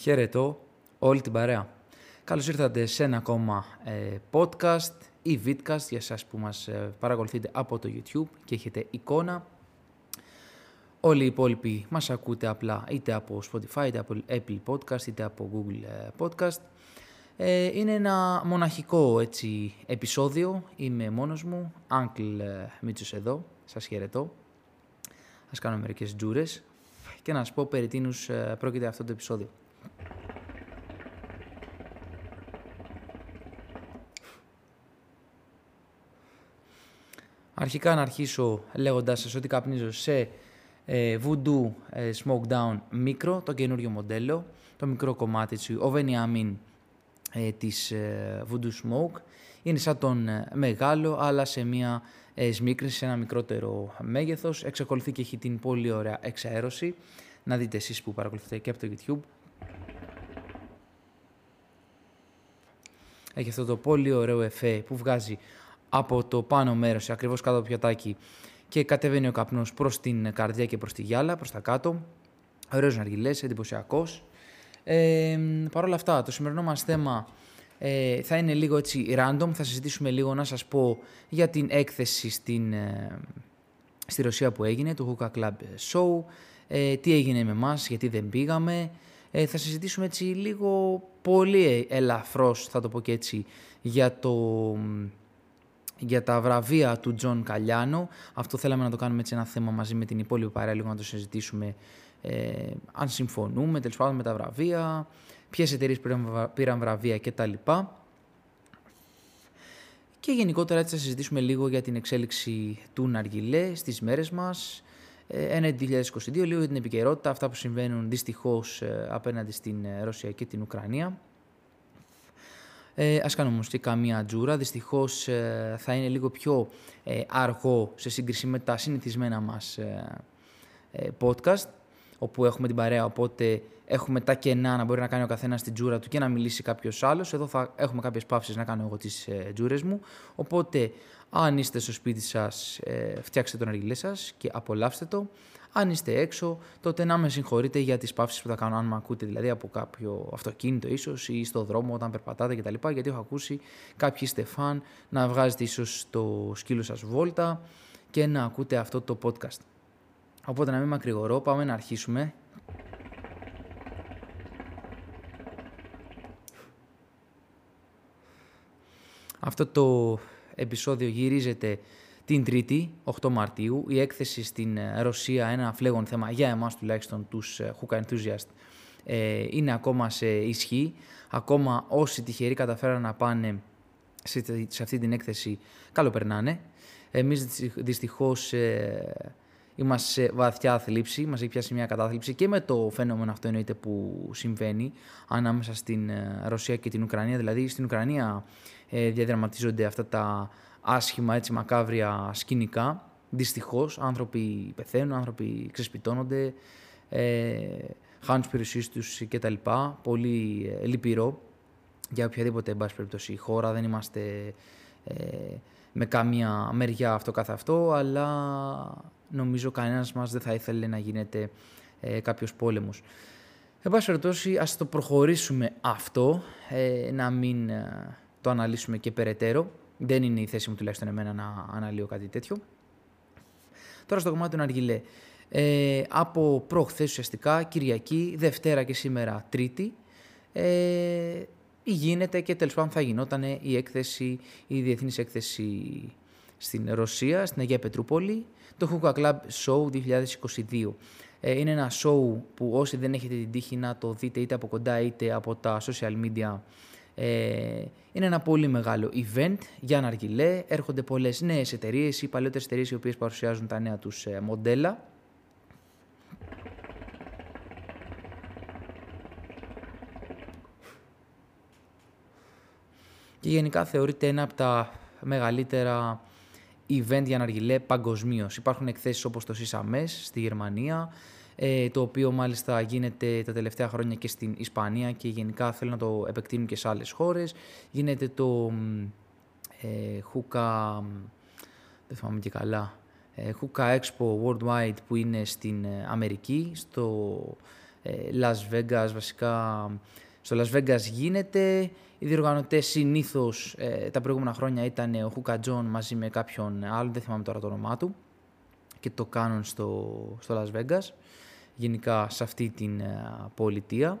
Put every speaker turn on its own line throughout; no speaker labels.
Χαιρετώ όλη την παρέα. Καλώς ήρθατε σε ένα ακόμα ε, podcast ή vidcast για σας που μας ε, παρακολουθείτε από το YouTube και έχετε εικόνα. Όλοι οι υπόλοιποι μας ακούτε απλά είτε από Spotify, είτε από Apple Podcast, είτε από Google ε, Podcast. είναι ένα μοναχικό έτσι, επεισόδιο, είμαι μόνος μου, Uncle Μίτσος εδώ, σας χαιρετώ. Ας κάνω μερικές τζούρες και να σας πω περί τίνους πρόκειται αυτό το επεισόδιο. Αρχικά να αρχίσω λέγοντάς σας ότι καπνίζω σε ε, Voodoo ε, Smoke Down Micro, το καινούριο μοντέλο, το μικρό κομμάτι του ο Veniamin ε, της ε, Voodoo Smoke. Είναι σαν τον ε, μεγάλο, αλλά σε μια ε, σμίκρινση, σε ένα μικρότερο μέγεθος. Εξακολουθεί και έχει την πολύ ωραία εξαέρωση. Να δείτε εσείς που παρακολουθείτε και από το YouTube. Έχει αυτό το πολύ ωραίο εφέ που βγάζει από το πάνω μέρος, ακριβώς κάτω από το πιατάκι και κατεβαίνει ο καπνός προς την καρδιά και προς τη γυάλα, προς τα κάτω. Ωραίος ναργιλές, εντυπωσιακός. Ε, Παρ' όλα αυτά, το σημερινό μας θέμα ε, θα είναι λίγο έτσι random. Θα συζητήσουμε λίγο να σας πω για την έκθεση στην, ε, στη Ρωσία που έγινε, το Hookah Club Show, ε, τι έγινε με εμάς, γιατί δεν πήγαμε. Ε, θα συζητήσουμε έτσι λίγο πολύ ελαφρώς, θα το πω και έτσι, για το για τα βραβεία του John Calliano. Αυτό θέλαμε να το κάνουμε έτσι ένα θέμα μαζί με την υπόλοιπη παρέα, λίγο να το συζητήσουμε ε, αν συμφωνούμε τέλος πάντων με τα βραβεία, ποιες εταιρείες πήραν, πήραν βραβεία κτλ. Και γενικότερα έτσι θα συζητήσουμε λίγο για την εξέλιξη του Ναργιλέ στις μέρες μας, ε, ένα 2022, λίγο για την επικαιρότητα, αυτά που συμβαίνουν δυστυχώς ε, απέναντι στην ε, Ρωσία και την Ουκρανία. Ε, ας κάνουμε όμως και καμία τζούρα. Δυστυχώς ε, θα είναι λίγο πιο ε, αργό σε σύγκριση με τα συνηθισμένα μας ε, ε, podcast, όπου έχουμε την παρέα, οπότε έχουμε τα κενά να μπορεί να κάνει ο καθένας την τζούρα του και να μιλήσει κάποιος άλλος. Εδώ θα έχουμε κάποιες παύσεις να κάνω εγώ τις ε, τζούρες μου. Οπότε, αν είστε στο σπίτι σας, φτιάξτε τον αργυλέ σας και απολαύστε το. Αν είστε έξω, τότε να με συγχωρείτε για τις παύσεις που θα κάνω, αν με ακούτε δηλαδή από κάποιο αυτοκίνητο ίσως ή στο δρόμο όταν περπατάτε κτλ. Γιατί έχω ακούσει κάποιοι είστε φαν να βγάζετε ίσως το σκύλο σας βόλτα και να ακούτε αυτό το podcast. Οπότε να μην μακρηγορώ, πάμε να αρχίσουμε. Αυτό το επεισόδιο γυρίζεται την Τρίτη, 8 Μαρτίου, η έκθεση στην ε, Ρωσία, ένα φλέγον θέμα για εμάς τουλάχιστον τους ε, Hookah Enthusiast, ε, είναι ακόμα σε ισχύ. Ακόμα όσοι τυχεροί καταφέραν να πάνε σε, αυτή την έκθεση, καλό περνάνε. Εμείς δυστυχώς είμαστε σε βαθιά θλίψη, μας έχει πιάσει μια κατάθλιψη και με το φαινόμενο αυτό εννοείται που συμβαίνει ανάμεσα στην Ρωσία και την Ουκρανία. Δηλαδή στην Ουκρανία διαδραματίζονται αυτά τα άσχημα, έτσι μακάβρια σκηνικά. Δυστυχώς, άνθρωποι πεθαίνουν, άνθρωποι ξεσπιτώνονται, ε, χάνουν τις περιουσίες τους κτλ. Πολύ ε, λυπηρό για οποιαδήποτε εν πάση περιπτώσει χώρα. Δεν είμαστε ε, με καμία μεριά αυτό καθ' αυτό, αλλά νομίζω κανένας μας δεν θα ήθελε να γίνεται ε, κάποιος πόλεμος. Εν πάση περιπτώσει, ας το προχωρήσουμε αυτό, ε, να μην ε, το αναλύσουμε και περαιτέρω. Δεν είναι η θέση μου τουλάχιστον εμένα να αναλύω κάτι τέτοιο. Τώρα στο κομμάτι του Ναργιλέ. Ε, από προχθές ουσιαστικά, Κυριακή, Δευτέρα και σήμερα Τρίτη, ε, γίνεται και τέλος πάντων θα γινόταν η έκθεση, η διεθνής έκθεση στην Ρωσία, στην Αγία Πετρούπολη, το Hookah Club Show 2022. Ε, είναι ένα show που όσοι δεν έχετε την τύχη να το δείτε είτε από κοντά είτε από τα social media ε, είναι ένα πολύ μεγάλο event για ναργιλέ. Έρχονται πολλές νέες εταιρείες ή παλαιότερες εταιρείες οι οποίες παρουσιάζουν τα νέα τους ε, μοντέλα. Και γενικά θεωρείται ένα από τα μεγαλύτερα event για ναργιλέ παγκοσμίως. Υπάρχουν εκθέσεις όπως το SISAMES στη Γερμανία, ε, το οποίο μάλιστα γίνεται τα τελευταία χρόνια και στην Ισπανία και γενικά θέλουν να το επεκτείνουν και σε άλλες χώρες. Γίνεται το ε, Hookah, δεν θυμάμαι και καλά, ε, Hookah Expo Worldwide που είναι στην ε, Αμερική, στο ε, Las Vegas, βασικά στο Las Vegas γίνεται. Οι διοργανωτές συνήθως ε, τα προηγούμενα χρόνια ήταν ο Hookah John μαζί με κάποιον άλλο, δεν θυμάμαι τώρα το όνομά του, και το κάνουν στο, στο Las Vegas, γενικά σε αυτή την πολιτεία.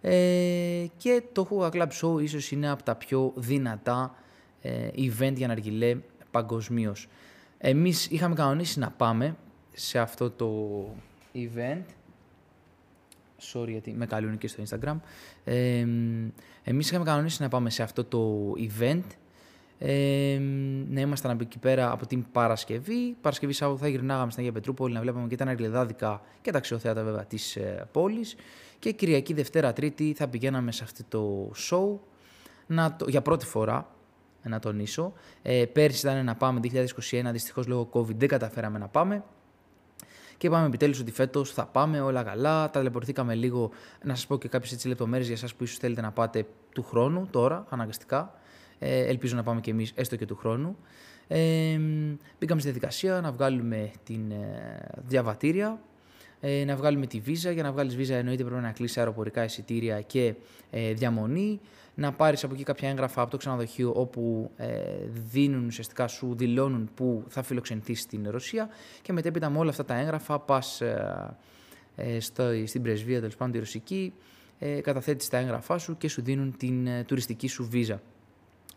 Ε, και το Hookah Club Show ίσως είναι από τα πιο δυνατά ε, event για ναργιλέ παγκοσμίως. Εμείς είχαμε κανονίσει να πάμε σε αυτό το event. Sorry γιατί με καλούν και στο Instagram. Ε, εμείς είχαμε κανονίσει να πάμε σε αυτό το event. Ε, να ήμασταν από εκεί πέρα από την Παρασκευή. Παρασκευή Σάββατο θα γυρνάγαμε στην Αγία Πετρούπολη να βλέπαμε και τα ναργιλεδάδικα και τα αξιοθέατα βέβαια της ε, πόλης. Και Κυριακή, Δευτέρα, Τρίτη θα πηγαίναμε σε αυτό το show να το, για πρώτη φορά να τονίσω. Ε, πέρσι ήταν να πάμε 2021, δυστυχώς λόγω COVID δεν καταφέραμε να πάμε. Και είπαμε επιτέλους ότι φέτος θα πάμε όλα καλά. Ταλαιπωρηθήκαμε λίγο. Να σας πω και κάποιες λεπτομέρειες για εσάς που ίσως θέλετε να πάτε του χρόνου, τώρα, αναγκαστικά. Ε, ελπίζω να πάμε και εμείς έστω και του χρόνου. Ε, μπήκαμε στη διαδικασία να βγάλουμε την ε, διαβατήρια ε, να βγάλουμε τη βίζα. Για να βγάλεις βίζα, εννοείται πρέπει να κλείσει αεροπορικά εισιτήρια και ε, διαμονή. Να πάρεις από εκεί κάποια έγγραφα από το ξενοδοχείο όπου ε, δίνουν ουσιαστικά σου δηλώνουν που θα φιλοξενηθείς στην Ρωσία. Και μετέπειτα με όλα αυτά τα έγγραφα πας ε, ε, στην πρεσβεία, τέλος πάντων τη ρωσική, ε, καταθέτεις τα έγγραφά σου και σου δίνουν την ε, τουριστική σου βίζα.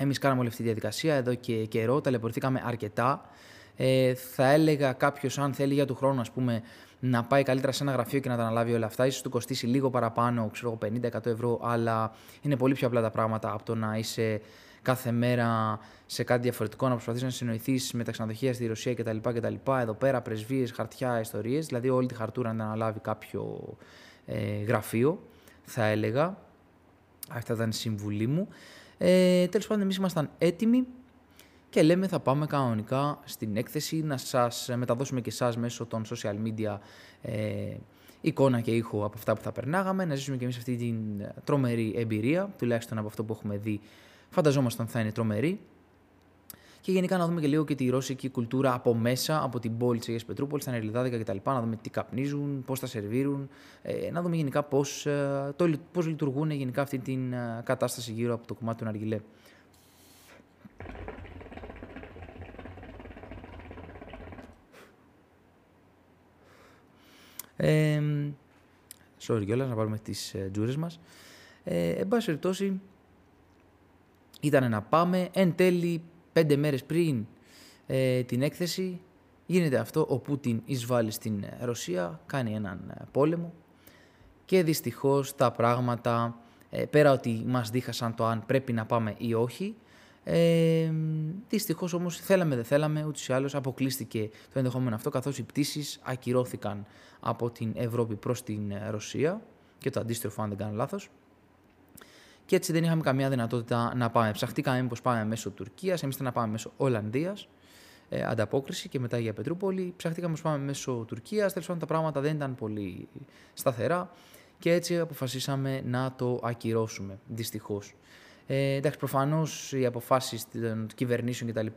Εμείς κάναμε όλη αυτή τη διαδικασία εδώ και καιρό, ταλαιπωρηθήκαμε αρκετά. Ε, θα έλεγα κάποιος, αν θέλει για του χρόνου, ας πούμε, να πάει καλύτερα σε ένα γραφείο και να τα αναλάβει όλα αυτά. Ίσως του κοστίσει λίγο παραπάνω, ξέρω 50-100 ευρώ, αλλά είναι πολύ πιο απλά τα πράγματα από το να είσαι κάθε μέρα σε κάτι διαφορετικό, να προσπαθείς να συνοηθείς με τα ξενοδοχεία στη Ρωσία κτλ. κτλ. Εδώ πέρα πρεσβείες, χαρτιά, ιστορίες, δηλαδή όλη τη χαρτούρα να αναλάβει κάποιο ε, γραφείο, θα έλεγα. Αυτά ήταν η συμβουλή μου. Ε, Τέλος πάντων, εμείς ήμασταν έτοιμοι και λέμε θα πάμε κανονικά στην έκθεση να σας μεταδώσουμε και εσάς μέσω των social media ε, εικόνα και ήχο από αυτά που θα περνάγαμε, να ζήσουμε και εμείς αυτή την τρομερή εμπειρία, τουλάχιστον από αυτό που έχουμε δει φανταζόμασταν θα είναι τρομερή. Και γενικά να δούμε και λίγο και τη ρώσικη κουλτούρα από μέσα, από την πόλη της Αγίας Πετρούπολης, τα Νερλιδάδικα κτλ. Να δούμε τι καπνίζουν, πώς τα σερβίρουν, ε, να δούμε γενικά πώς ε, πώς λειτουργούν γενικά αυτή την ε, κατάσταση γύρω από το κομμάτι του Ναργιλέ. Ε, sorry κιόλας, να πάρουμε τις ε, τζούρες μας. Ε, εν πάση περιπτώσει, ήταν να πάμε. Εν τέλει, πέντε μέρες πριν ε, την έκθεση, γίνεται αυτό. Ο Πούτιν εισβάλλει στην Ρωσία, κάνει έναν ε, πόλεμο και δυστυχώς τα πράγματα, ε, πέρα ότι μας δίχασαν το αν πρέπει να πάμε ή όχι, ε, Δυστυχώς όμως θέλαμε δεν θέλαμε, ούτως ή άλλως αποκλείστηκε το ενδεχόμενο αυτό, καθώς οι πτήσεις ακυρώθηκαν από την Ευρώπη προς την Ρωσία και το αντίστροφο, αν δεν κάνω λάθος. Και έτσι δεν είχαμε καμία δυνατότητα να πάμε. Ψαχτήκαμε μήπως πάμε μέσω Τουρκίας, εμείς ήταν να πάμε μέσω Ολλανδίας. Ε, ανταπόκριση και μετά για Πετρούπολη. Ψαχτήκαμε να πάμε μέσω Τουρκίας. Τέλος πάντων, τα πράγματα δεν ήταν πολύ σταθερά και έτσι αποφασίσαμε να το ακυρώσουμε. Δυστυχώς. Ε, εντάξει, προφανώς οι αποφάσεις των κυβερνήσεων κτλ.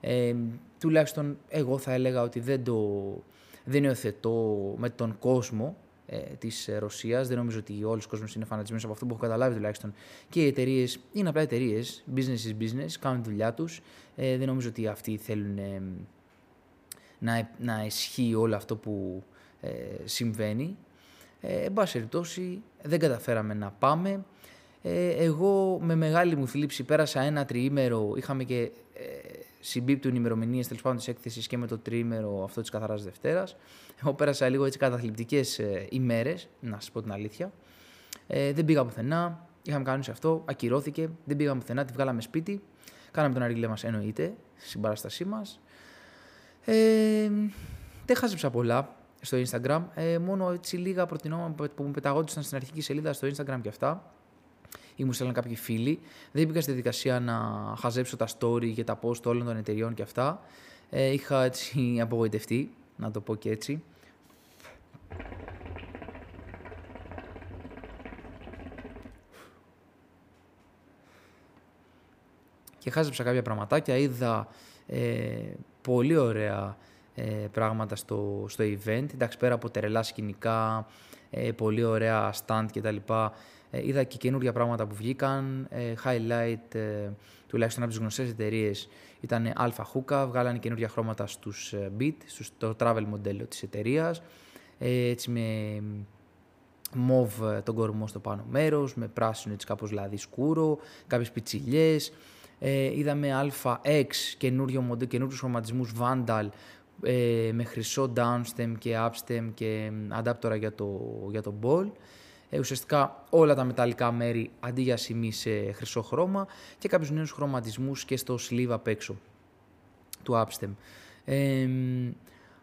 Ε, τουλάχιστον εγώ θα έλεγα ότι δεν το δεν υιοθετώ με τον κόσμο ε, της Ρωσίας. Δεν νομίζω ότι όλος ο κόσμος είναι φανατισμένος από αυτό που έχω καταλάβει τουλάχιστον. Και οι εταιρείες είναι απλά εταιρείες. Business is business, κάνουν τη δουλειά τους. Ε, δεν νομίζω ότι αυτοί θέλουν ε, να, να ισχύει όλο αυτό που ε, συμβαίνει. Ε, εν πάση περιπτώσει, δεν καταφέραμε να πάμε. Ε, εγώ με μεγάλη μου θλίψη πέρασα ένα τριήμερο, είχαμε και ε, συμπίπτουν ημερομηνίες τέλος πάντων της έκθεσης και με το τριήμερο αυτό της καθαράς Δευτέρας. Εγώ πέρασα λίγο έτσι καταθλιπτικές ε, ημέρες, να σας πω την αλήθεια. Ε, δεν πήγα πουθενά, είχαμε κάνει σε αυτό, ακυρώθηκε, δεν πήγαμε πουθενά, τη βγάλαμε σπίτι. Κάναμε τον αργύλε μας, εννοείται, στην παράστασή μας. Ε, δεν χάζεψα πολλά στο Instagram. Ε, μόνο έτσι λίγα προτινόμενα που μου πεταγόντουσαν στην αρχική σελίδα στο Instagram και αυτά ή μου στέλνουν κάποιοι φίλοι. Δεν μπήκα στη διαδικασία να χαζέψω τα story και τα post όλων των εταιριών και αυτά. Ε, είχα έτσι απογοητευτεί, να το πω και έτσι. Και χάζεψα κάποια πραγματάκια, είδα ε, πολύ ωραία ε, πράγματα στο, στο event. Εντάξει, πέρα από τερελά σκηνικά, ε, πολύ ωραία stand κτλ. Ε, είδα και καινούργια πράγματα που βγήκαν, ε, highlight ε, τουλάχιστον από τις γνωστές εταιρείες ήταν Alpha Hookah, βγάλανε καινούργια χρώματα στους ε, Beat, στο travel μοντέλο της εταιρείας. Ε, έτσι με μοβ τον κορμό στο πάνω μέρος, με πράσινο έτσι κάπως δηλαδή σκούρο, κάποιες πιτσιλιές. Ε, είδαμε Alpha X, καινούριο μοντέλο, καινούριους χρωματισμούς Vandal, ε, με χρυσό downstem και upstem και αντάπτορα για το, για το ball. Ε, ουσιαστικά όλα τα μεταλλικά μέρη αντί για σημεί σε χρυσό χρώμα και κάποιους νέους χρωματισμούς και στο sleeve απ' έξω του upstem. Ε,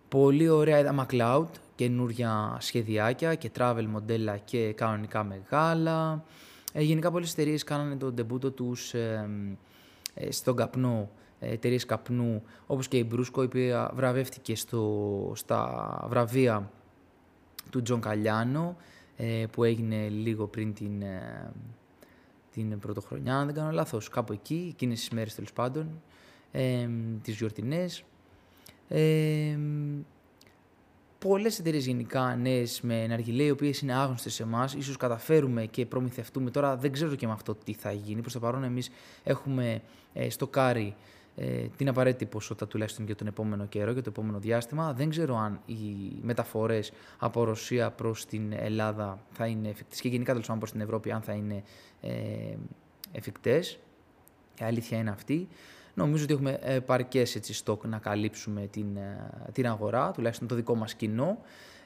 πολύ ωραία είδαμε MacLeod, καινούρια σχεδιάκια και travel μοντέλα και κανονικά μεγάλα. Ε, γενικά πολλές εταιρείες κάνανε τον ντεμπούτο τους ε, στον καπνό, εταιρείες καπνού, όπως και η Brusco, η οποία βραβεύτηκε στο, στα βραβεία του John Calliano, που έγινε λίγο πριν την, την πρωτοχρονιά, αν δεν κάνω λάθος, κάπου εκεί, εκείνες τις μέρες τέλος πάντων, ε, τις γιορτινές. Ε, Πολλές εταιρείες γενικά νέες με ναργιλέ, οι οποίες είναι άγνωστες σε εμάς, ίσως καταφέρουμε και προμηθευτούμε. Τώρα δεν ξέρω και με αυτό τι θα γίνει. Προς το παρόν, εμείς έχουμε ε, στο κάρι ε, την απαραίτητη ποσότητα τουλάχιστον για τον επόμενο καιρό, για το επόμενο διάστημα. Δεν ξέρω αν οι μεταφορές από Ρωσία προς την Ελλάδα θα είναι εφικτές και γενικά τέλος πάντων προς την Ευρώπη, αν θα είναι ε, εφικτές. Η αλήθεια είναι αυτή. Νομίζω ότι έχουμε επαρκέ έτσι στόκ να καλύψουμε την, ε, την αγορά, τουλάχιστον το δικό μας κοινό.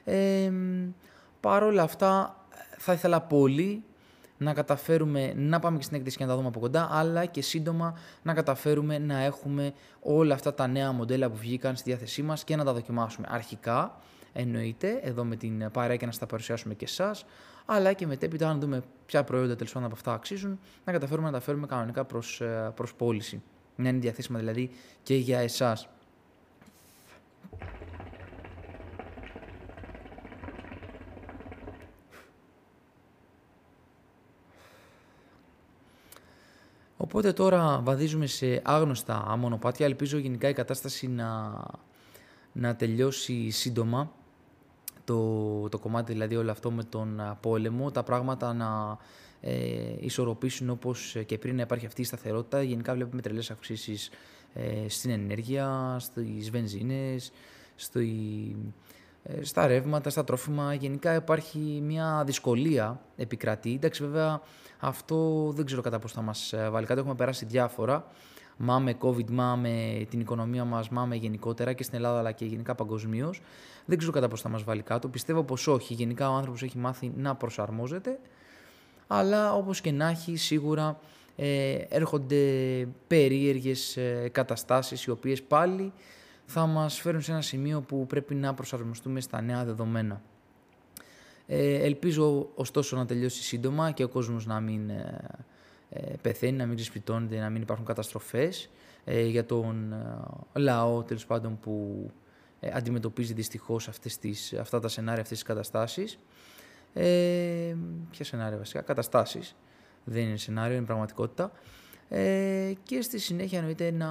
Ε, Παρ' όλα αυτά θα ήθελα πολύ να καταφέρουμε να πάμε και στην έκθεση και να τα δούμε από κοντά, αλλά και σύντομα να καταφέρουμε να έχουμε όλα αυτά τα νέα μοντέλα που βγήκαν στη διάθεσή μας και να τα δοκιμάσουμε αρχικά, εννοείται, εδώ με την παρέα και να στα παρουσιάσουμε και εσάς, αλλά και μετέπειτα να δούμε ποια προϊόντα τέλος πάντων από αυτά αξίζουν, να καταφέρουμε να τα φέρουμε κανονικά προς, ε, προς πώληση να είναι διαθέσιμα δηλαδή και για εσάς. Οπότε τώρα βαδίζουμε σε άγνωστα μονοπάτια. Ελπίζω γενικά η κατάσταση να, να τελειώσει σύντομα. Το, το κομμάτι δηλαδή όλο αυτό με τον πόλεμο, τα πράγματα να ε, ισορροπήσουν όπως και πριν να υπάρχει αυτή η σταθερότητα. Γενικά βλέπουμε τρελές αυξήσεις ε, στην ενέργεια, στις βενζίνες, στο, ε, στα ρεύματα, στα τρόφιμα. Γενικά υπάρχει μια δυσκολία επικρατεί. Εντάξει βέβαια αυτό δεν ξέρω κατά πώς θα μας ε, βάλει κάτω. Έχουμε περάσει διάφορα. Μα με COVID, μα με την οικονομία μας, μα με γενικότερα και στην Ελλάδα αλλά και γενικά παγκοσμίως. Δεν ξέρω κατά πώς θα μας βάλει κάτω. Πιστεύω πως όχι. Γενικά ο άνθρωπος έχει μάθει να προσαρμόζεται αλλά όπως και να έχει σίγουρα ε, έρχονται περίεργες ε, καταστάσεις οι οποίες πάλι θα μας φέρουν σε ένα σημείο που πρέπει να προσαρμοστούμε στα νέα δεδομένα. Ε, ελπίζω ωστόσο να τελειώσει σύντομα και ο κόσμος να μην ε, ε πεθαίνει, να μην ξεσπιτώνεται, να μην υπάρχουν καταστροφές ε, για τον λαό τέλος πάντων που αντιμετωπίζει δυστυχώς αυτές τις, αυτά τα σενάρια, αυτές τις καταστάσεις. Ε, ποια σενάρια βασικά, καταστάσεις. Δεν είναι σενάριο, είναι πραγματικότητα. Ε, και στη συνέχεια εννοείται να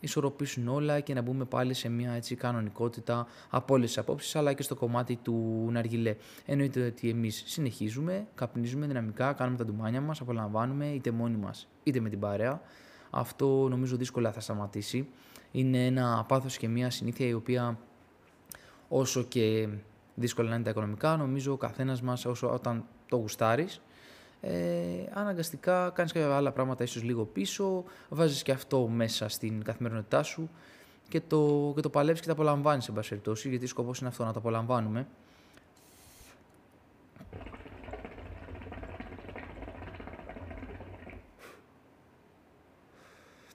ισορροπήσουν όλα και να μπούμε πάλι σε μια έτσι, κανονικότητα από όλες τις απόψεις, αλλά και στο κομμάτι του Ναργιλέ. Εννοείται ότι εμείς συνεχίζουμε, καπνίζουμε δυναμικά, κάνουμε τα ντουμάνια μας, απολαμβάνουμε είτε μόνοι μας είτε με την παρέα. Αυτό νομίζω δύσκολα θα σταματήσει. Είναι ένα πάθος και μια συνήθεια η οποία όσο και δύσκολα να είναι τα οικονομικά. Νομίζω ο καθένας μας, όταν το γουστάρεις, ε, αναγκαστικά κάνεις κάποια άλλα πράγματα ίσως λίγο πίσω, βάζεις και αυτό μέσα στην καθημερινότητά σου και το, και το παλεύεις και τα απολαμβάνεις, εν πάση περιπτώσει, γιατί σκοπός είναι αυτό να το απολαμβάνουμε.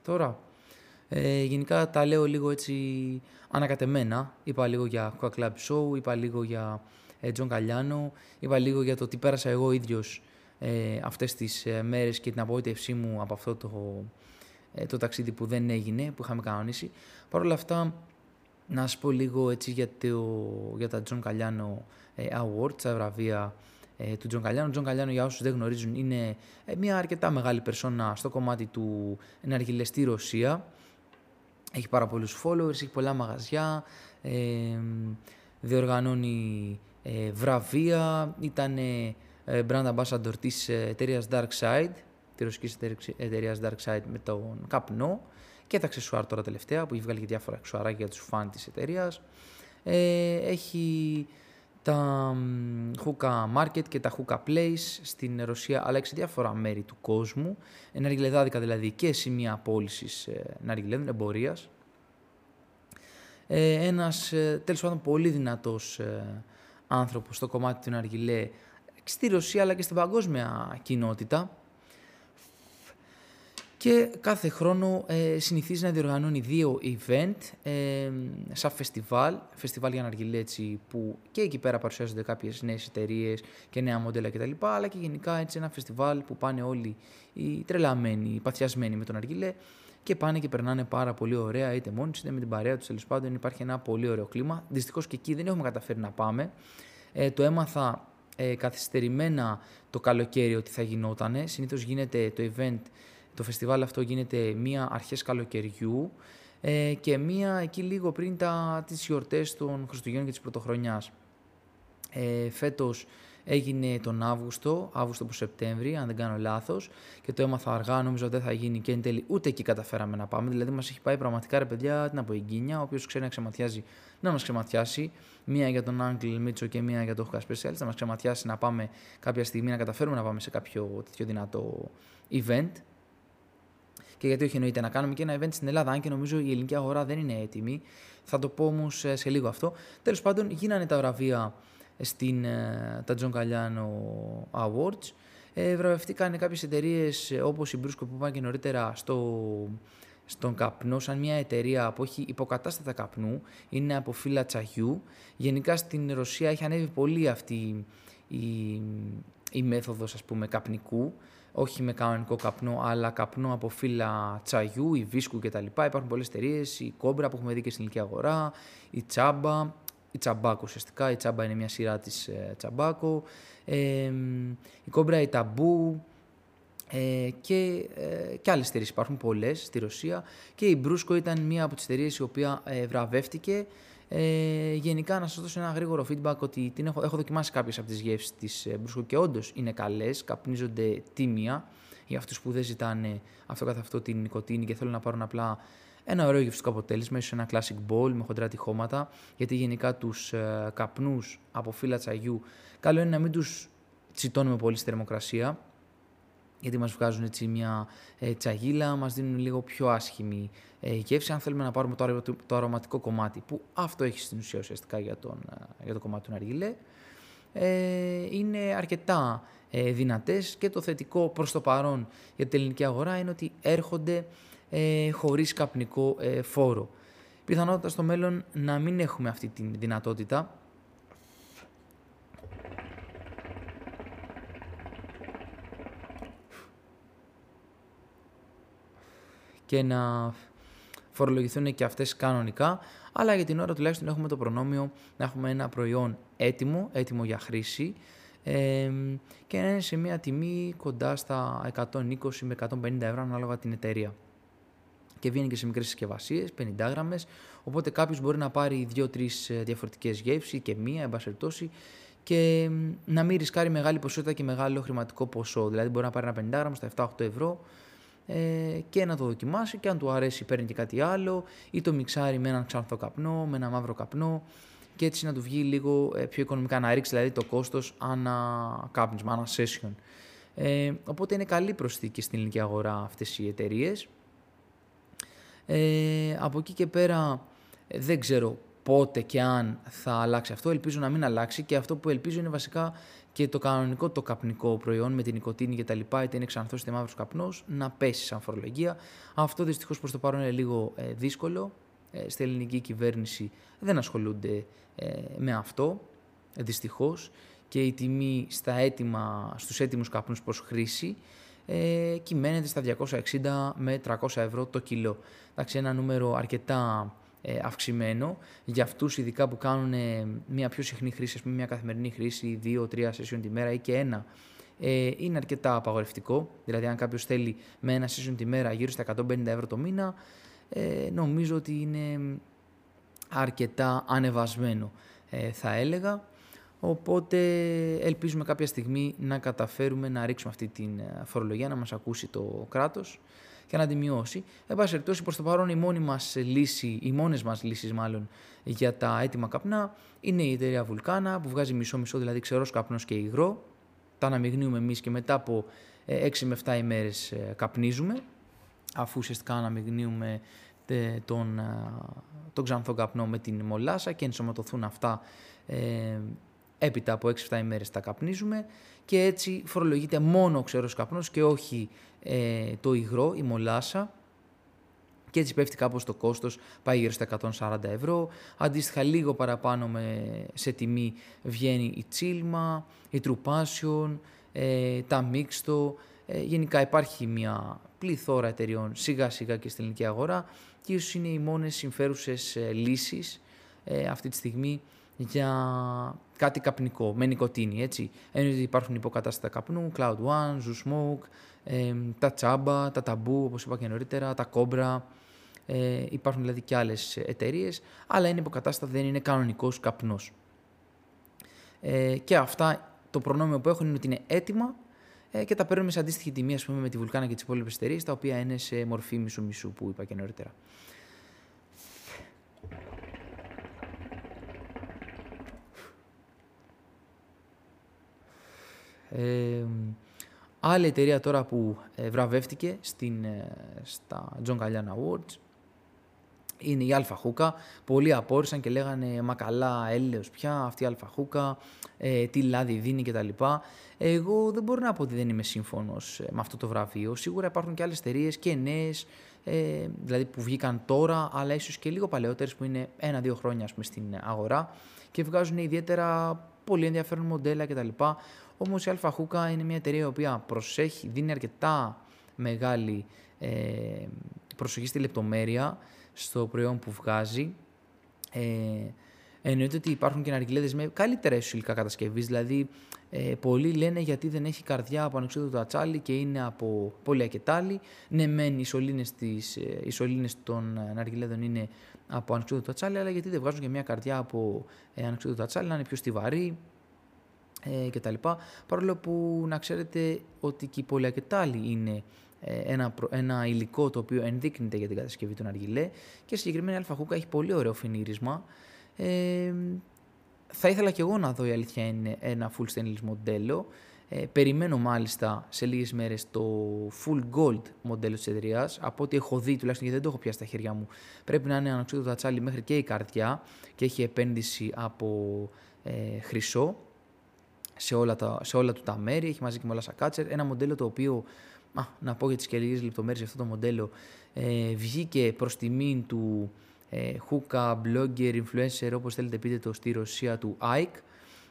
Τώρα, ε, γενικά τα λέω λίγο έτσι ανακατεμένα. Είπα λίγο για Hookah Club Show, είπα λίγο για ε, John Calliano, είπα λίγο για το τι πέρασα εγώ ίδιος ε, αυτές τις ε, μέρες και την απογοήτευσή μου από αυτό το, ε, το ταξίδι που δεν έγινε, που είχαμε κανονίσει. Παρ' όλα αυτά, να σας πω λίγο έτσι για, το, για τα John Calliano ε, Awards, τα βραβεία ε, του John Calliano. Ο John Calliano, για όσους δεν γνωρίζουν, είναι μια αρκετά μεγάλη περσόνα στο κομμάτι του εναργυλεστή Ρωσία. Έχει πάρα πολλούς followers, έχει πολλά μαγαζιά, ε, διοργανώνει ε, βραβεία, ήταν ε, brand ambassador της εταιρείας Darkside, της ρωσικής εταιρείας Darkside με τον καπνό και τα αξεσουάρ τώρα τελευταία που έχει βγάλει και διάφορα αξεσουάράκια για τους φαν της εταιρείας. Ε, έχει τα hookah market και τα hookah place στην Ρωσία αλλά και σε διάφορα μέρη του κόσμου. Εναργυλεδάδικα δηλαδή και σημεία πώληση ε, εναργυλέδων, εμπορίας. Ε, ένας ε, τέλος πάντων πολύ δυνατός ε, άνθρωπος στο κομμάτι του Ναργιλέ στη Ρωσία αλλά και στην παγκόσμια κοινότητα και κάθε χρόνο ε, συνηθίζει να διοργανώνει δύο event ε, σαν φεστιβάλ, φεστιβάλ για να έτσι, που και εκεί πέρα παρουσιάζονται κάποιες νέες εταιρείες και νέα μοντέλα κτλ. Αλλά και γενικά έτσι ένα φεστιβάλ που πάνε όλοι οι τρελαμένοι, οι παθιασμένοι με τον αργιλέ και πάνε και περνάνε πάρα πολύ ωραία, είτε μόνοι είτε με την παρέα τους. Τέλος πάντων, υπάρχει ένα πολύ ωραίο κλίμα. Δυστυχώς και εκεί δεν έχουμε καταφέρει να πάμε. Ε, το έμαθα ε, καθυστερημένα το καλοκαίρι ότι θα γινότανε. Συνήθως γίνεται το event το φεστιβάλ αυτό γίνεται μία αρχές καλοκαιριού ε, και μία εκεί λίγο πριν τα, τις γιορτές των Χριστουγέννων και της Πρωτοχρονιάς. Ε, φέτος έγινε τον Αύγουστο, Αύγουστο που Σεπτέμβρη, αν δεν κάνω λάθος, και το έμαθα αργά, νομίζω δεν θα γίνει και εν τέλει ούτε εκεί καταφέραμε να πάμε. Δηλαδή μας έχει πάει πραγματικά ρε παιδιά την αποεγκίνια, ο οποίος ξέρει να ξεματιάζει, να μας ξεματιάσει, μία για τον Άγγλ Μίτσο και μία για το Hookah Specialist, να μας ξεματιάσει να πάμε κάποια στιγμή, να καταφέρουμε να πάμε σε κάποιο τέτοιο δυνατό event και γιατί όχι εννοείται να κάνουμε και ένα event στην Ελλάδα, αν και νομίζω η ελληνική αγορά δεν είναι έτοιμη. Θα το πω όμως ε, σε λίγο αυτό. Τέλος πάντων, γίνανε τα βραβεία στην, ε, τα John Galliano Awards. Ε, βραβευτήκαν κάποιες εταιρείες ε, όπως η Brusco που είπα και νωρίτερα στο, στον καπνό, σαν μια εταιρεία που έχει υποκατάστατα καπνού, είναι από φύλλα τσαγιού. Γενικά στην Ρωσία έχει ανέβει πολύ αυτή η, η μέθοδος ας πούμε καπνικού όχι με κανονικό καπνό, αλλά καπνό από φύλλα τσαγιού, η βίσκου κτλ. Υπάρχουν πολλές εταιρείες, η κόμπρα που έχουμε δει και στην ελληνική αγορά, η τσάμπα, η τσαμπάκο ουσιαστικά. Η τσάμπα είναι μια σειρά της ε, τσαμπάκο. Ε, η κόμπρα, η ταμπού, ε, και, ε, και άλλες εταιρείες υπάρχουν πολλές στη Ρωσία και η Μπρούσκο ήταν μία από τις εταιρείες η οποία ε, βραβεύτηκε ε, γενικά, να σας δώσω ένα γρήγορο feedback ότι την έχω, έχω δοκιμάσει κάποιες από τις γεύσεις της ε, Μπρούσκο και όντως είναι καλές, καπνίζονται τίμια για αυτούς που δεν ζητάνε αυτό καθ' αυτό την νοικοτήνη και θέλουν να πάρουν απλά ένα ωραίο γευστικό αποτέλεσμα, ίσως ένα classic bowl με χοντρά τυχώματα, γιατί γενικά τους ε, καπνούς από φύλλα τσαγιού, καλό είναι να μην τους τσιτώνουμε πολύ στη θερμοκρασία, γιατί μας βγάζουν έτσι μια ε, τσαγίλα, μας δίνουν λίγο πιο άσχημη ε, γεύση. Αν θέλουμε να πάρουμε το, το, αρωματικό κομμάτι που αυτό έχει στην ουσία ουσιαστικά για, τον, ε, για το κομμάτι του ναργιλέ ε, είναι αρκετά ε, δυνατές και το θετικό προς το παρόν για την ελληνική αγορά είναι ότι έρχονται ε, χωρίς καπνικό ε, φόρο. Πιθανότητα στο μέλλον να μην έχουμε αυτή τη δυνατότητα και να φορολογηθούν και αυτές κανονικά, αλλά για την ώρα τουλάχιστον έχουμε το προνόμιο να έχουμε ένα προϊόν έτοιμο, έτοιμο για χρήση ε, και να είναι σε μια τιμή κοντά στα 120 με 150 ευρώ ανάλογα την εταιρεία. Και βγαίνει και σε μικρές συσκευασίες, 50 γραμμές, οπότε κάποιος μπορεί να πάρει 2-3 ε, διαφορετικές γεύσεις και μία, εν πάση και να μην ρισκάρει μεγάλη ποσότητα και μεγάλο χρηματικό ποσό. Δηλαδή μπορεί να πάρει ένα 50 γραμμα στα 7-8 ευρώ ε, και να το δοκιμάσει και αν του αρέσει παίρνει και κάτι άλλο ή το μιξάρει με έναν ξανθό καπνό, με ένα μαύρο καπνό και έτσι να του βγει λίγο ε, πιο οικονομικά, να ρίξει δηλαδή το κόστος ανά κάπνισμα, ανά session. Ε, οπότε είναι καλή προσθήκη στην ελληνική αγορά αυτές οι εταιρείες. Ε, από εκεί και πέρα ε, δεν ξέρω πότε και αν θα αλλάξει αυτό. Ελπίζω να μην αλλάξει και αυτό που ελπίζω είναι βασικά και το κανονικό το καπνικό προϊόν με την νοικοτήνη και τα λοιπά, είτε είναι ξανθός είτε μαύρος καπνός, να πέσει σαν φορολογία. Αυτό δυστυχώς προς το παρόν είναι λίγο ε, δύσκολο. Ε, στη ελληνική κυβέρνηση δεν ασχολούνται ε, με αυτό, ε, δυστυχώς. Και η τιμή στα έτοιμα, στους έτοιμους καπνούς προς χρήση ε, κυμαίνεται στα 260 με 300 ευρώ το κιλό. Εντάξει, ένα νούμερο αρκετά ε, αυξημένο για αυτούς ειδικά που κάνουν ε, μια πιο συχνή χρήση, πούμε, μια καθημερινή χρήση, δύο-τρία session τη μέρα ή και ένα, ε, είναι αρκετά απαγορευτικό. Δηλαδή, αν κάποιος θέλει με ένα session τη μέρα γύρω στα 150 ευρώ το μήνα, ε, νομίζω ότι είναι αρκετά ανεβασμένο, ε, θα έλεγα. Οπότε ελπίζουμε κάποια στιγμή να καταφέρουμε να ρίξουμε αυτή την ε, φορολογία, να μας ακούσει το κράτος και να τη μειώσει. Εν πάση περιπτώσει, προς το παρόν, η μόνη μας λύση, οι μόνες μας λύσεις μάλλον για τα έτοιμα καπνά είναι η εταιρεία Βουλκάνα που βγάζει μισό-μισό, δηλαδή ξερός καπνός και υγρό. Τα αναμειγνύουμε εμείς και μετά από 6 ε, με 7 ημέρες ε, καπνίζουμε, αφού ουσιαστικά αναμειγνύουμε τον, τον ξανθό καπνό με την μολάσα και ενσωματωθούν αυτά ε, έπειτα από 6-7 ημέρες τα καπνίζουμε και έτσι φορολογείται μόνο ο ξερός καπνός και όχι ε, το υγρό, η μολάσα και έτσι πέφτει κάπως το κόστος, πάει γύρω στα 140 ευρώ. Αντίστοιχα λίγο παραπάνω με, σε τιμή βγαίνει η τσίλμα, η τρουπάσιον, ε, τα μίξτο. Ε, γενικά υπάρχει μια πληθώρα εταιριών σιγά σιγά και στην ελληνική αγορά και ίσως είναι οι μόνες συμφέρουσες ε, λύσεις ε, αυτή τη στιγμή για κάτι καπνικό, με νοικοτήνη, έτσι. Εννοείται ότι υπάρχουν υποκατάστατα καπνού, Cloud One, Zoo Smoke, ε, τα τσάμπα, τα ταμπού, όπως είπα και νωρίτερα, τα κόμπρα. Ε, υπάρχουν δηλαδή και άλλες εταιρείες, αλλά είναι υποκατάστατα, δεν είναι κανονικός καπνός. Ε, και αυτά, το προνόμιο που έχουν είναι ότι είναι έτοιμα ε, και τα παίρνουμε σε αντίστοιχη τιμή, ας πούμε, με τη Βουλκάνα και τις υπόλοιπες εταιρείες, τα οποία είναι σε μορφή μισού-μισού, που είπα και νωρίτερα. Ε, άλλη εταιρεία τώρα που ε, βραβεύτηκε στην, ε, στα John Galliano Awards είναι η Αλφα Χούκα. Πολλοί απόρρισαν και λέγανε «Μα καλά, έλεος πια, αυτή η Αλφα Χούκα, ε, τι λάδι δίνει κτλ». Εγώ δεν μπορώ να πω ότι δεν είμαι σύμφωνος με αυτό το βραβείο. Σίγουρα υπάρχουν και άλλες εταιρείες και νέες, ε, δηλαδή που βγήκαν τώρα, αλλά ίσως και λίγο παλαιότερες που είναι ένα-δύο χρόνια πούμε, στην αγορά και βγάζουν ιδιαίτερα πολύ ενδιαφέρον μοντέλα κτλ. Όμως η Αλφα Χούκα είναι μια εταιρεία η οποία προσέχει, δίνει αρκετά μεγάλη ε, προσοχή στη λεπτομέρεια στο προϊόν που βγάζει. Ε, εννοείται ότι υπάρχουν και ναργιλέδες με καλύτερα υλικά κατασκευής, δηλαδή ε, πολλοί λένε γιατί δεν έχει καρδιά από ανεξίδωτο ατσάλι και είναι από πολυακετάλι. Ναι, μεν οι σωλήνες, τις, ε, οι σωλήνες των ναργιλέδων είναι από ανεξίδωτο ατσάλι, αλλά γιατί δεν βγάζουν και μια καρδιά από ε, ανεξίδωτο ατσάλι, να είναι πιο στιβαρή, ε, κτλ. Παρόλο που να ξέρετε ότι και η πολυακετάλη είναι ε, ένα, ένα υλικό το οποίο ενδείκνυται για την κατασκευή του αργιλέ και συγκεκριμένα η αλφαχούκα έχει πολύ ωραίο φινίρισμα. Ε, θα ήθελα και εγώ να δω η αλήθεια είναι ένα full stainless μοντέλο. Ε, περιμένω μάλιστα σε λίγες μέρες το full gold μοντέλο της εταιρείας. Από ό,τι έχω δει, τουλάχιστον γιατί δεν το έχω πιάσει στα χέρια μου, πρέπει να είναι ανοξίδωτο τατσάλι μέχρι και η καρδιά και έχει επένδυση από ε, χρυσό σε όλα, τα, σε όλα του τα μέρη, έχει μαζί και με Κάτσερ. Ένα μοντέλο το οποίο, α, να πω για τις και λίγες λεπτομέρειες για αυτό το μοντέλο, ε, βγήκε προς τιμήν του ε, hookah, blogger, influencer, όπως θέλετε πείτε το, στη Ρωσία του Ike.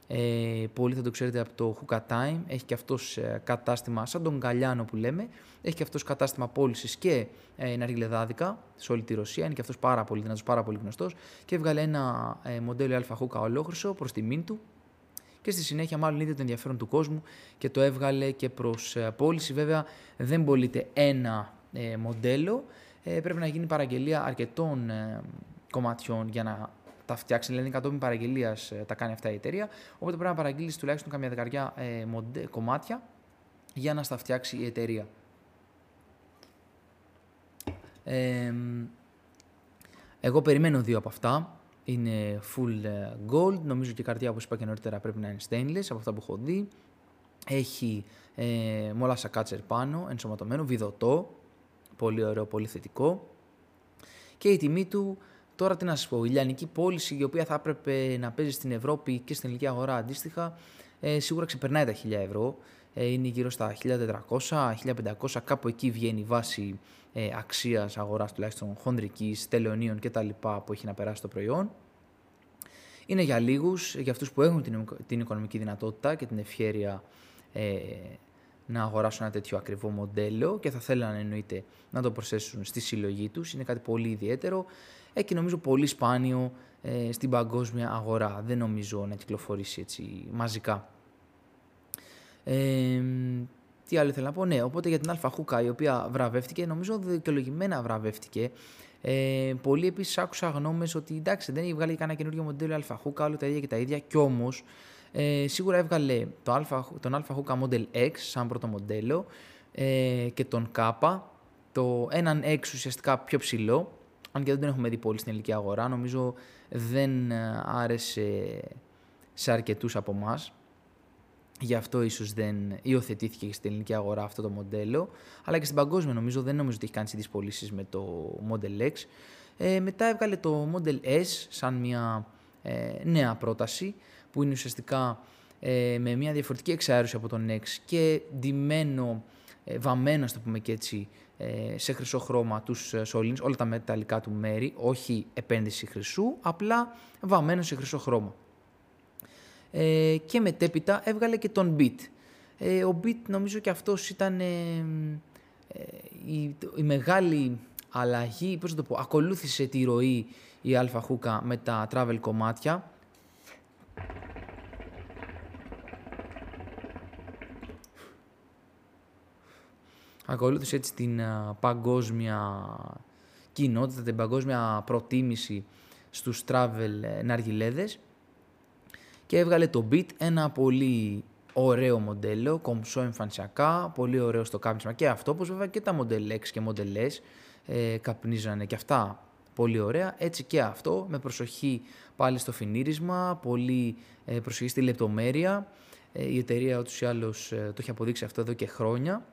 Ε, πολλοί θα το ξέρετε από το Hookah Time. Έχει και αυτός ε, κατάστημα, σαν τον Γκαλιάνο που λέμε, έχει και αυτός κατάστημα πώλησης και ε, εναργυλεδάδικα σε όλη τη Ρωσία. Είναι και αυτός πάρα πολύ δυνατός, πάρα πολύ γνωστός. Και έβγαλε ένα ε, μοντέλο αλφα Hookah ολόχρυσο προς τιμήν του, και στη συνέχεια μάλλον είδε το ενδιαφέρον του κόσμου και το έβγαλε και προς ε, πώληση. Βέβαια δεν πωλείται ένα ε, μοντέλο, ε, πρέπει να γίνει παραγγελία αρκετών ε, κομματιών για να τα φτιάξει. Δηλαδή, κατόπιν παραγγελίας τα κάνει αυτά η εταιρεία. Οπότε πρέπει να παραγγείλεις τουλάχιστον καμιά δεκαριά μοντε, κομμάτια για να στα φτιάξει η εταιρεία. εγώ περιμένω δύο από αυτά είναι full ε, gold, νομίζω και η καρδιά όπως είπα και νωρίτερα πρέπει να είναι stainless από αυτά που έχω δει. Έχει ε, μόλασα κάτσερ πάνω, ενσωματωμένο, βιδωτό, πολύ ωραίο, πολύ θετικό. Και η τιμή του, τώρα τι να σας πω, η λιανική πώληση η οποία θα έπρεπε να παίζει στην Ευρώπη και στην ελληνική αγορά αντίστοιχα, ε, σίγουρα ξεπερνάει τα 1000 ευρώ. Ε, είναι γύρω στα 1400, 1500, κάπου εκεί βγαίνει η βάση ε, αξίας αγοράς τουλάχιστον χονδρικής, τελεωνίων κτλ. που έχει να περάσει το προϊόν. Είναι για λίγους, για αυτούς που έχουν την, την οικονομική δυνατότητα και την ευχέρεια ε, να αγοράσουν ένα τέτοιο ακριβό μοντέλο και θα θέλανε εννοείται να το προσθέσουν στη συλλογή τους. Είναι κάτι πολύ ιδιαίτερο ε, και νομίζω πολύ σπάνιο ε, στην παγκόσμια αγορά. Δεν νομίζω να κυκλοφορήσει έτσι μαζικά. Ε, τι άλλο ήθελα να πω, ναι, οπότε για την Αλφα Χούκα η οποία βραβεύτηκε, νομίζω δικαιολογημένα βραβεύτηκε. Ε, πολλοί επίσης άκουσα γνώμες ότι εντάξει δεν έχει βγάλει κανένα καινούργιο μοντέλο Αλφα Χούκα, όλα τα ίδια και τα ίδια, κι όμως Ε, σίγουρα έβγαλε το Alpha, τον Alpha Hookah Model X σαν πρώτο μοντέλο ε, και τον K, το έναν X ουσιαστικά πιο ψηλό, αν και δεν τον έχουμε δει πολύ στην ελληνική αγορά, νομίζω δεν ε, άρεσε σε αρκετούς από εμάς. Γι' αυτό ίσως δεν υιοθετήθηκε στην ελληνική αγορά αυτό το μοντέλο. Αλλά και στην παγκόσμια νομίζω δεν νομίζω ότι έχει κάνει τις πωλήσεις με το Model X. Ε, μετά έβγαλε το Model S σαν μια ε, νέα πρόταση που είναι ουσιαστικά ε, με μια διαφορετική εξάρτηση από τον X και ντυμένο, ε, βαμμένο, το πούμε και έτσι, ε, σε χρυσό χρώμα τους σωλήνες, όλα τα μεταλλικά του μέρη, όχι επένδυση χρυσού, απλά βαμμένο σε χρυσό χρώμα. Ε, και μετέπειτα έβγαλε και τον Beat. Ε, ο Beat νομίζω και αυτός ήταν ε, η, η, μεγάλη αλλαγή, πώς να το πω, ακολούθησε τη ροή η Αλφα Χούκα με τα travel κομμάτια. Ακολούθησε έτσι την παγκόσμια κοινότητα, την παγκόσμια προτίμηση στους travel ναργιλέδες και έβγαλε το Beat, ένα πολύ ωραίο μοντέλο, κομψό εμφανισιακά, πολύ ωραίο στο κάπνισμα και αυτό, όπως βέβαια και τα Model X και Model S ε, καπνίζανε και αυτά πολύ ωραία, έτσι και αυτό, με προσοχή πάλι στο φινίρισμα, πολύ ε, προσοχή στη λεπτομέρεια, ε, η εταιρεία ούτως ή άλλως ε, το έχει αποδείξει αυτό εδώ και χρόνια.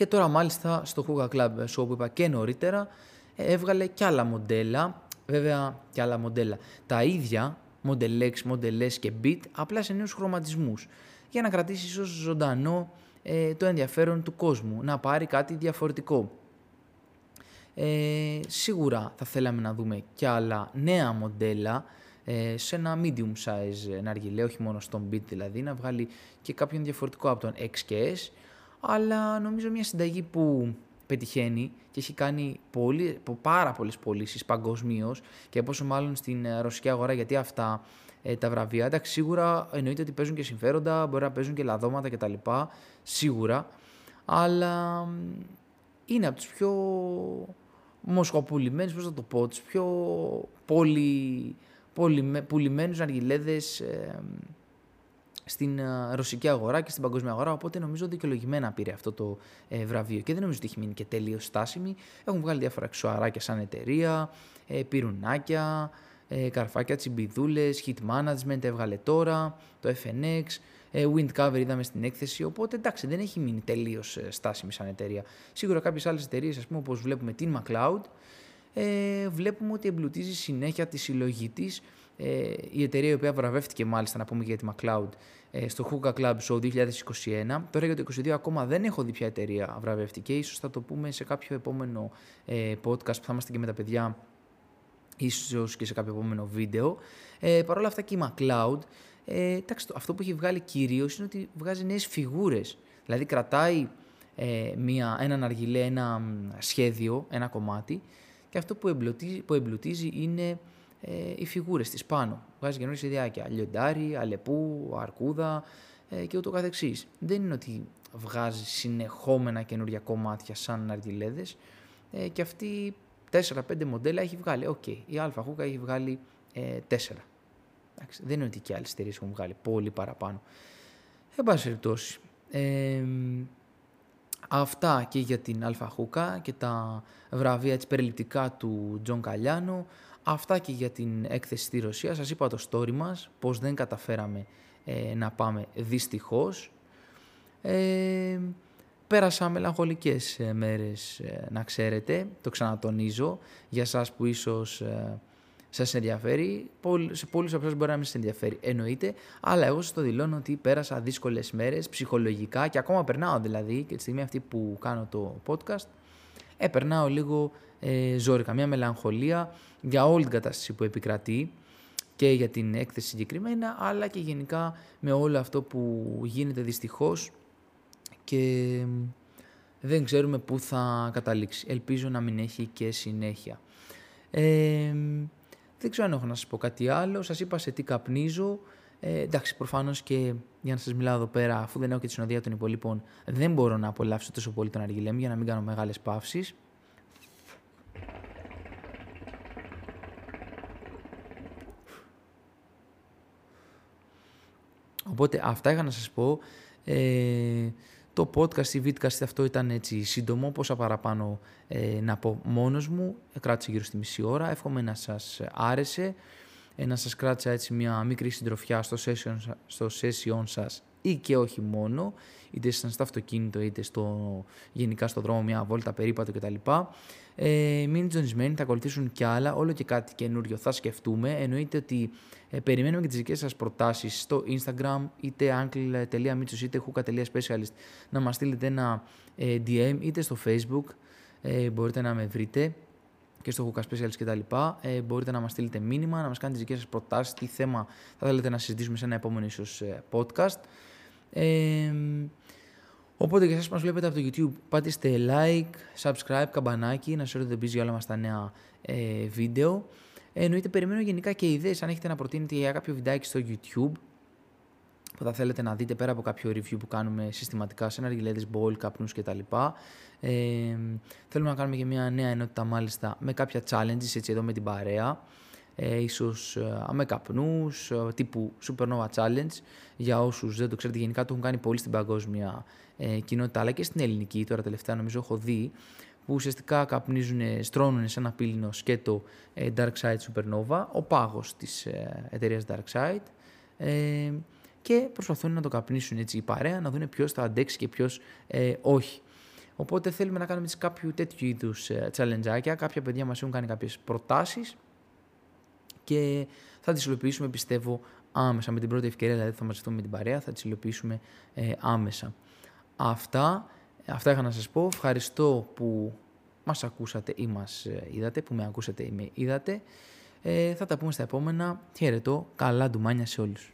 Και τώρα μάλιστα στο Huga Club Show που είπα και νωρίτερα, έβγαλε και άλλα μοντέλα, βέβαια και άλλα μοντέλα. Τα ίδια Model X, Model S και Beat, απλά σε νέους χρωματισμούς, για να κρατήσει ίσως ζωντανό ε, το ενδιαφέρον του κόσμου, να πάρει κάτι διαφορετικό. Ε, σίγουρα θα θέλαμε να δούμε και άλλα νέα μοντέλα ε, σε ένα medium size ναργιλέ, όχι μόνο στον Beat δηλαδή, να βγάλει και κάποιον διαφορετικό από τον X και S, αλλά νομίζω μια συνταγή που πετυχαίνει και έχει κάνει πολύ, πάρα πολλές πωλήσεις παγκοσμίως και πόσο μάλλον στην ε, ρωσική αγορά, γιατί αυτά ε, τα βραβεία, εντάξει, σίγουρα εννοείται ότι παίζουν και συμφέροντα, μπορεί να παίζουν και λαδώματα κτλ. Σίγουρα, αλλά είναι από τους πιο μοσχοπουλημένους, πώς θα το πω, τους πιο πολύ, πολύ, πουλημένους αργιλέδε ε, στην ε, ρωσική αγορά και στην παγκόσμια αγορά. Οπότε νομίζω δικαιολογημένα πήρε αυτό το ε, βραβείο. Και δεν νομίζω ότι έχει μείνει και τελείως στάσιμη. Έχουν βγάλει διάφορα αξιοαράκια σαν εταιρεία, ε, πυρουνάκια, ε, καρφάκια, τσιμπιδούλες, hit management έβγαλε τώρα, το FNX. Ε, wind cover είδαμε στην έκθεση, οπότε εντάξει δεν έχει μείνει τελείως ε, στάσιμη σαν εταιρεία. Σίγουρα κάποιες άλλες εταιρείες, ας πούμε, όπως βλέπουμε την McLeod, ε, βλέπουμε ότι εμπλουτίζει συνέχεια τη συλλογή της. Ε, η εταιρεία η οποία βραβεύτηκε μάλιστα να πούμε για τη McLeod ε, στο Hookah Club Show 2021. Τώρα για το 2022 ακόμα δεν έχω δει ποια εταιρεία βραβευτική. Ίσως θα το πούμε σε κάποιο επόμενο ε, podcast που θα είμαστε και με τα παιδιά ίσως και σε κάποιο επόμενο βίντεο. Ε, Παρ' όλα αυτά και η McLeod, ε, εντάξει, αυτό που έχει βγάλει κυρίως είναι ότι βγάζει νέες φιγούρες. Δηλαδή κρατάει ε, μια, έναν αργιλέ, ένα σχέδιο, ένα κομμάτι και αυτό που εμπλουτίζει, που εμπλουτίζει είναι ε, οι φιγούρες της πάνω. Βγάζει καινούργια ζωάκια. Λιοντάρι, αλεπού, αρκούδα ε, και ούτω καθεξής. Δεν είναι ότι βγάζει συνεχόμενα καινούργια κομμάτια σαν αργιλέδες ε, και αυτή 4-5 μοντέλα έχει βγάλει. OK, okay. η Alpha Hookah έχει βγάλει ε, 4. Εντάξει, δεν είναι ότι και άλλες εταιρείες έχουν βγάλει πολύ παραπάνω. Εν πάση περιπτώσει. Ε, αυτά και για την Alpha Hookah και τα βραβεία της περιληπτικά του John Calliano. Αυτά και για την έκθεση στη Ρωσία. Σας είπα το story μας, πώς δεν καταφέραμε ε, να πάμε δυστυχώς. Ε, πέρασα μελαγχολικές ε, μέρες, ε, να ξέρετε, το ξανατονίζω, για σας που ίσως ε, σας ενδιαφέρει, σε πολλούς από εσάς μπορεί να μην σας ενδιαφέρει, εννοείται, αλλά εγώ σας το δηλώνω ότι πέρασα δύσκολες μέρες, ψυχολογικά και ακόμα περνάω δηλαδή, και τη στιγμή αυτή που κάνω το podcast, ε, περνάω λίγο ε, ζόρικα, μια μελαγχολία για όλη την κατάσταση που επικρατεί και για την έκθεση συγκεκριμένα, αλλά και γενικά με όλο αυτό που γίνεται δυστυχώς και δεν ξέρουμε πού θα καταλήξει. Ελπίζω να μην έχει και συνέχεια. Ε, δεν ξέρω αν έχω να σας πω κάτι άλλο. Σας είπα σε τι καπνίζω. Ε, εντάξει, προφανώς και για να σας μιλάω εδώ πέρα, αφού δεν έχω και τη συνοδεία των υπολείπων, δεν μπορώ να απολαύσω τόσο πολύ τον αργυλέμ για να μην κάνω μεγάλες παύσεις. Οπότε αυτά είχα να σας πω. Ε, το podcast ή vidcast αυτό ήταν έτσι σύντομο, πόσα παραπάνω ε, να πω μόνος μου. Κράτησε γύρω στη μισή ώρα. Εύχομαι να σας άρεσε, ε, να σας κράτησα έτσι μια μικρή συντροφιά στο session, στο session σας ή και όχι μόνο, είτε ήσασταν στο αυτοκίνητο είτε στο, γενικά στο δρόμο μια βόλτα περίπατο κτλ. Ε, μην τζονισμένοι, θα ακολουθήσουν κι άλλα, όλο και κάτι καινούριο θα σκεφτούμε. Εννοείται ότι ε, περιμένουμε και τις δικές σας προτάσεις στο Instagram, είτε uncle.mitsos είτε huka.specialist, να μας στείλετε ένα ε, DM, είτε στο Facebook, ε, μπορείτε να με βρείτε και στο Hookah Specialist κτλ. Ε, μπορείτε να μας στείλετε μήνυμα, να μας κάνετε τις δικές σας προτάσεις, τι θέμα θα θέλετε να συζητήσουμε σε ένα επόμενο ίσως ε, podcast. Ε, οπότε για εσάς που μας βλέπετε από το YouTube, πατήστε like, subscribe, καμπανάκι, να σας δεν για όλα μας τα νέα ε, βίντεο. Ε, εννοείται περιμένω γενικά και ιδέες, αν έχετε να προτείνετε για κάποιο βιντεάκι στο YouTube, που θα θέλετε να δείτε πέρα από κάποιο review που κάνουμε συστηματικά σε αργιλέδες, bowl, καπνούς κτλ. Ε, θέλουμε να κάνουμε και μια νέα ενότητα μάλιστα με κάποια challenges έτσι εδώ με την παρέα. Ε, ίσως ε, με καπνούς, ε, τύπου Supernova Challenge. Για όσους δεν το ξέρετε γενικά το έχουν κάνει πολύ στην παγκόσμια ε, κοινότητα αλλά και στην ελληνική. Τώρα τελευταία νομίζω έχω δει που ουσιαστικά καπνίζουν, στρώνουν σε ένα πύληνο σκέτο ε, Dark Side Supernova, ο πάγος της ε, εταιρείας Dark Side. Ε, και προσπαθούν να το καπνίσουν έτσι η παρέα, να δουν ποιος θα αντέξει και ποιος ε, όχι. Οπότε θέλουμε να κάνουμε έτσι κάποιο τέτοιου είδους ε, Κάποια παιδιά μας έχουν κάνει κάποιες προτάσεις και θα τις υλοποιήσουμε πιστεύω άμεσα. Με την πρώτη ευκαιρία δηλαδή θα μαζευτούμε με την παρέα, θα τις υλοποιήσουμε ε, άμεσα. Αυτά, αυτά είχα να σας πω. Ευχαριστώ που μας ακούσατε ή μας ε, είδατε, που με ακούσατε ή με είδατε. Ε, θα τα πούμε στα επόμενα. Χαιρετώ. Καλά ντουμάνια σε όλους.